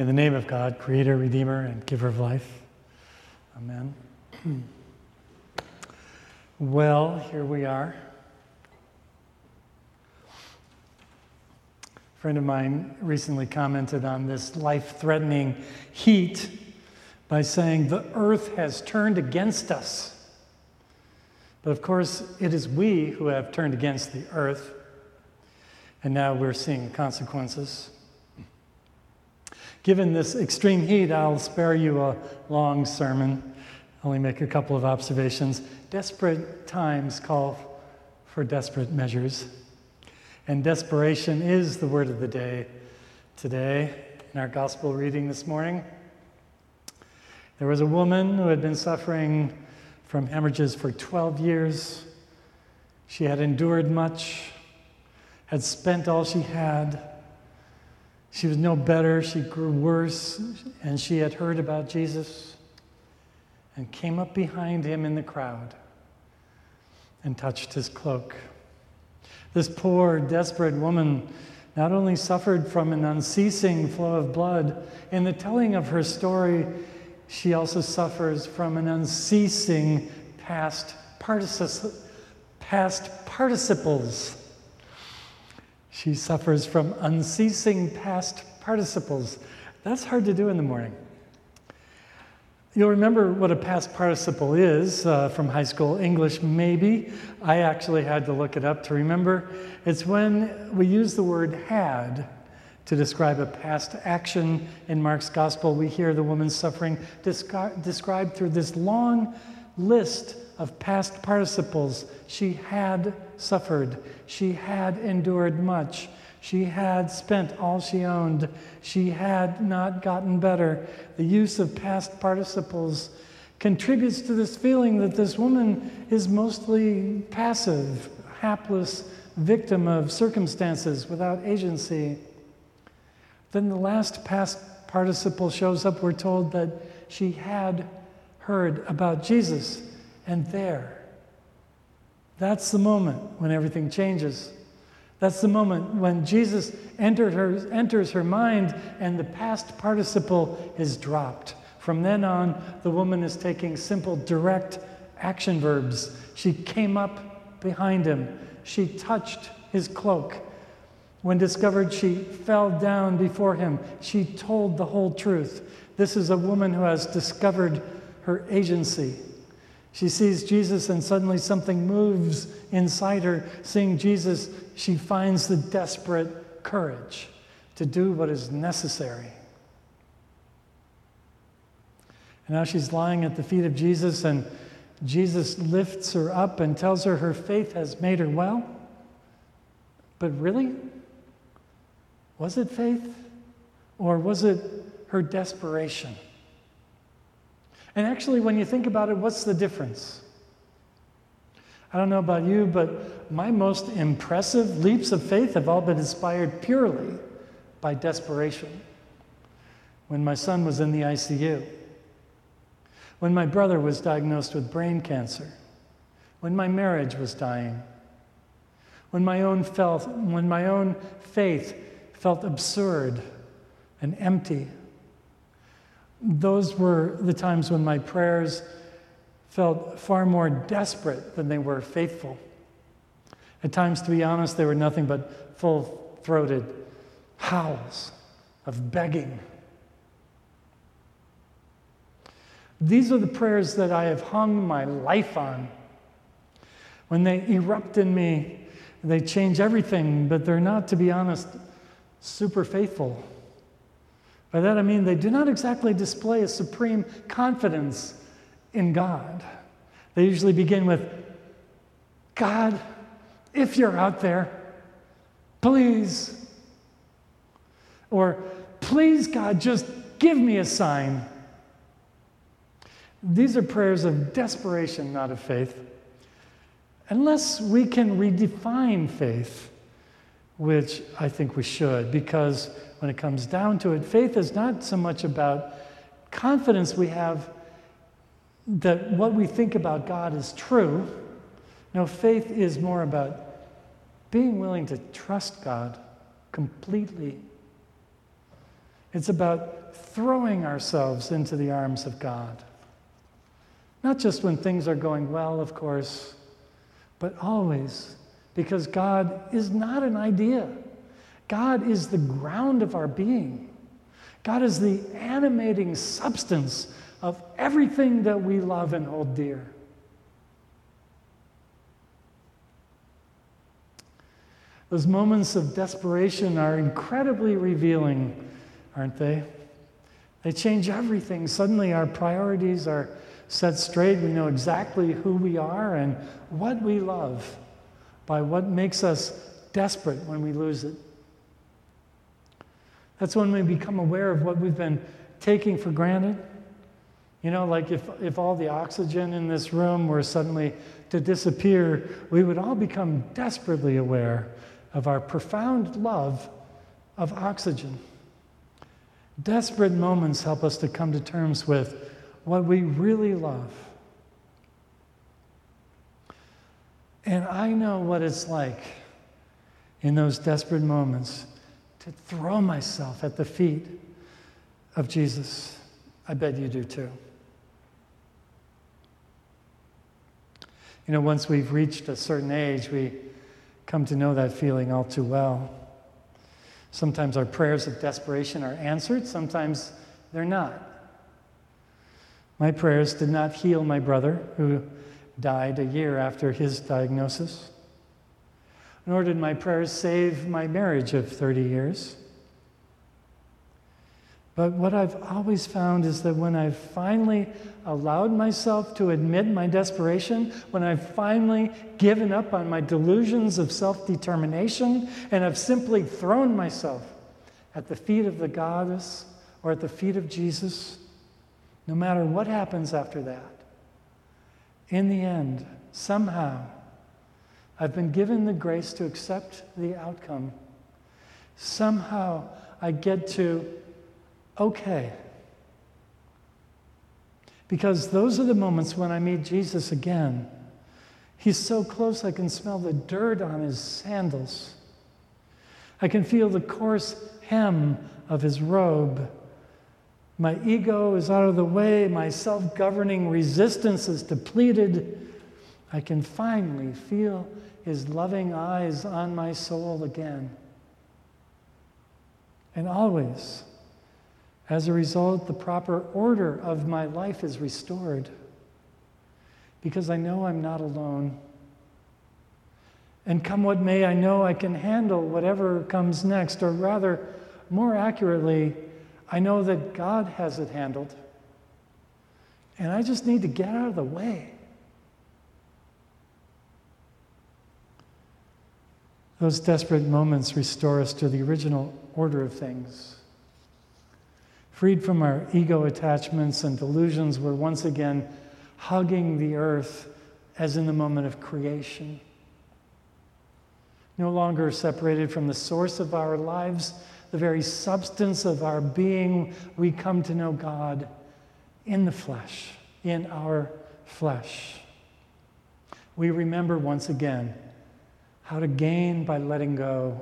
In the name of God, Creator, Redeemer, and Giver of life. Amen. Well, here we are. A friend of mine recently commented on this life threatening heat by saying, The earth has turned against us. But of course, it is we who have turned against the earth, and now we're seeing consequences. Given this extreme heat, I'll spare you a long sermon, only make a couple of observations. Desperate times call for desperate measures, and desperation is the word of the day today in our gospel reading this morning. There was a woman who had been suffering from hemorrhages for 12 years. She had endured much, had spent all she had she was no better, she grew worse, and she had heard about Jesus and came up behind him in the crowd and touched his cloak. This poor, desperate woman not only suffered from an unceasing flow of blood, in the telling of her story, she also suffers from an unceasing past, past participles she suffers from unceasing past participles. That's hard to do in the morning. You'll remember what a past participle is uh, from high school English, maybe. I actually had to look it up to remember. It's when we use the word had to describe a past action in Mark's gospel. We hear the woman's suffering descri- described through this long list of past participles. She had suffered. She had endured much. She had spent all she owned. She had not gotten better. The use of past participles contributes to this feeling that this woman is mostly passive, hapless victim of circumstances without agency. Then the last past participle shows up. We're told that she had heard about Jesus, and there, that's the moment when everything changes. That's the moment when Jesus her, enters her mind and the past participle is dropped. From then on, the woman is taking simple, direct action verbs. She came up behind him, she touched his cloak. When discovered, she fell down before him. She told the whole truth. This is a woman who has discovered her agency. She sees Jesus, and suddenly something moves inside her. Seeing Jesus, she finds the desperate courage to do what is necessary. And now she's lying at the feet of Jesus, and Jesus lifts her up and tells her her faith has made her well. But really? Was it faith? Or was it her desperation? And actually, when you think about it, what's the difference? I don't know about you, but my most impressive leaps of faith have all been inspired purely by desperation. When my son was in the ICU, when my brother was diagnosed with brain cancer, when my marriage was dying, when my own, felt, when my own faith felt absurd and empty those were the times when my prayers felt far more desperate than they were faithful. At times, to be honest, they were nothing but full throated howls of begging. These are the prayers that I have hung my life on. When they erupt in me, they change everything, but they're not, to be honest, super faithful. By that I mean they do not exactly display a supreme confidence in God. They usually begin with, God, if you're out there, please. Or, please, God, just give me a sign. These are prayers of desperation, not of faith. Unless we can redefine faith, which I think we should, because when it comes down to it, faith is not so much about confidence we have that what we think about God is true. No, faith is more about being willing to trust God completely. It's about throwing ourselves into the arms of God. Not just when things are going well, of course, but always, because God is not an idea. God is the ground of our being. God is the animating substance of everything that we love and hold dear. Those moments of desperation are incredibly revealing, aren't they? They change everything. Suddenly, our priorities are set straight. We know exactly who we are and what we love by what makes us desperate when we lose it. That's when we become aware of what we've been taking for granted. You know, like if, if all the oxygen in this room were suddenly to disappear, we would all become desperately aware of our profound love of oxygen. Desperate moments help us to come to terms with what we really love. And I know what it's like in those desperate moments to throw myself at the feet of Jesus. I bet you do too. You know, once we've reached a certain age, we come to know that feeling all too well. Sometimes our prayers of desperation are answered, sometimes they're not. My prayers did not heal my brother, who died a year after his diagnosis nor did my prayers save my marriage of 30 years. But what I've always found is that when I've finally allowed myself to admit my desperation, when I've finally given up on my delusions of self determination, and have simply thrown myself at the feet of the goddess or at the feet of Jesus, no matter what happens after that, in the end, somehow, I've been given the grace to accept the outcome. Somehow I get to, okay. Because those are the moments when I meet Jesus again. He's so close I can smell the dirt on his sandals. I can feel the coarse hem of his robe. My ego is out of the way. My self governing resistance is depleted. I can finally feel his loving eyes on my soul again. And always, as a result, the proper order of my life is restored because I know I'm not alone. And come what may, I know I can handle whatever comes next, or rather, more accurately, I know that God has it handled. And I just need to get out of the way. Those desperate moments restore us to the original order of things. Freed from our ego attachments and delusions, we're once again hugging the earth as in the moment of creation. No longer separated from the source of our lives, the very substance of our being, we come to know God in the flesh, in our flesh. We remember once again how to gain by letting go,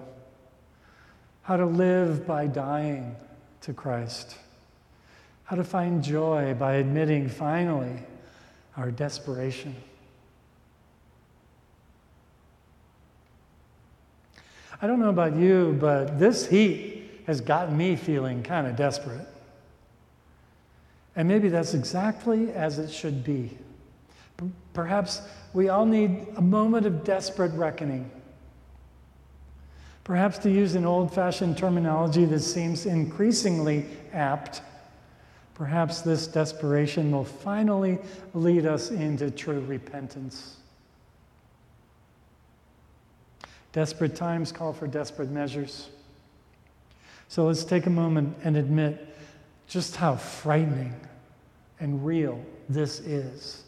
how to live by dying to Christ, how to find joy by admitting finally our desperation. I don't know about you, but this heat has gotten me feeling kind of desperate. And maybe that's exactly as it should be. Perhaps we all need a moment of desperate reckoning Perhaps to use an old fashioned terminology that seems increasingly apt, perhaps this desperation will finally lead us into true repentance. Desperate times call for desperate measures. So let's take a moment and admit just how frightening and real this is.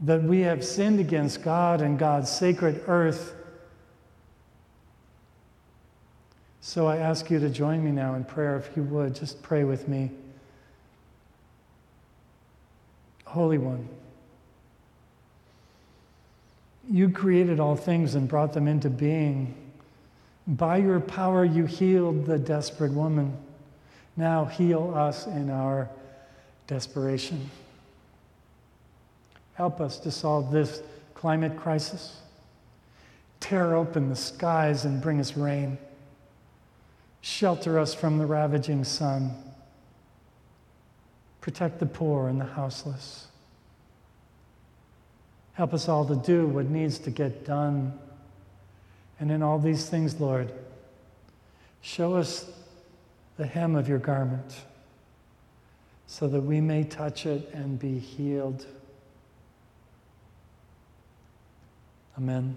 That we have sinned against God and God's sacred earth So I ask you to join me now in prayer, if you would. Just pray with me. Holy One, you created all things and brought them into being By your power, you healed the desperate woman. Now heal us in our desperation. Help us to solve this climate crisis. Tear open the skies and bring us rain. Shelter us from the ravaging sun. Protect the poor and the houseless. Help us all to do what needs to get done. And in all these things, Lord, show us the hem of your garment so that we may touch it and be healed. Amen.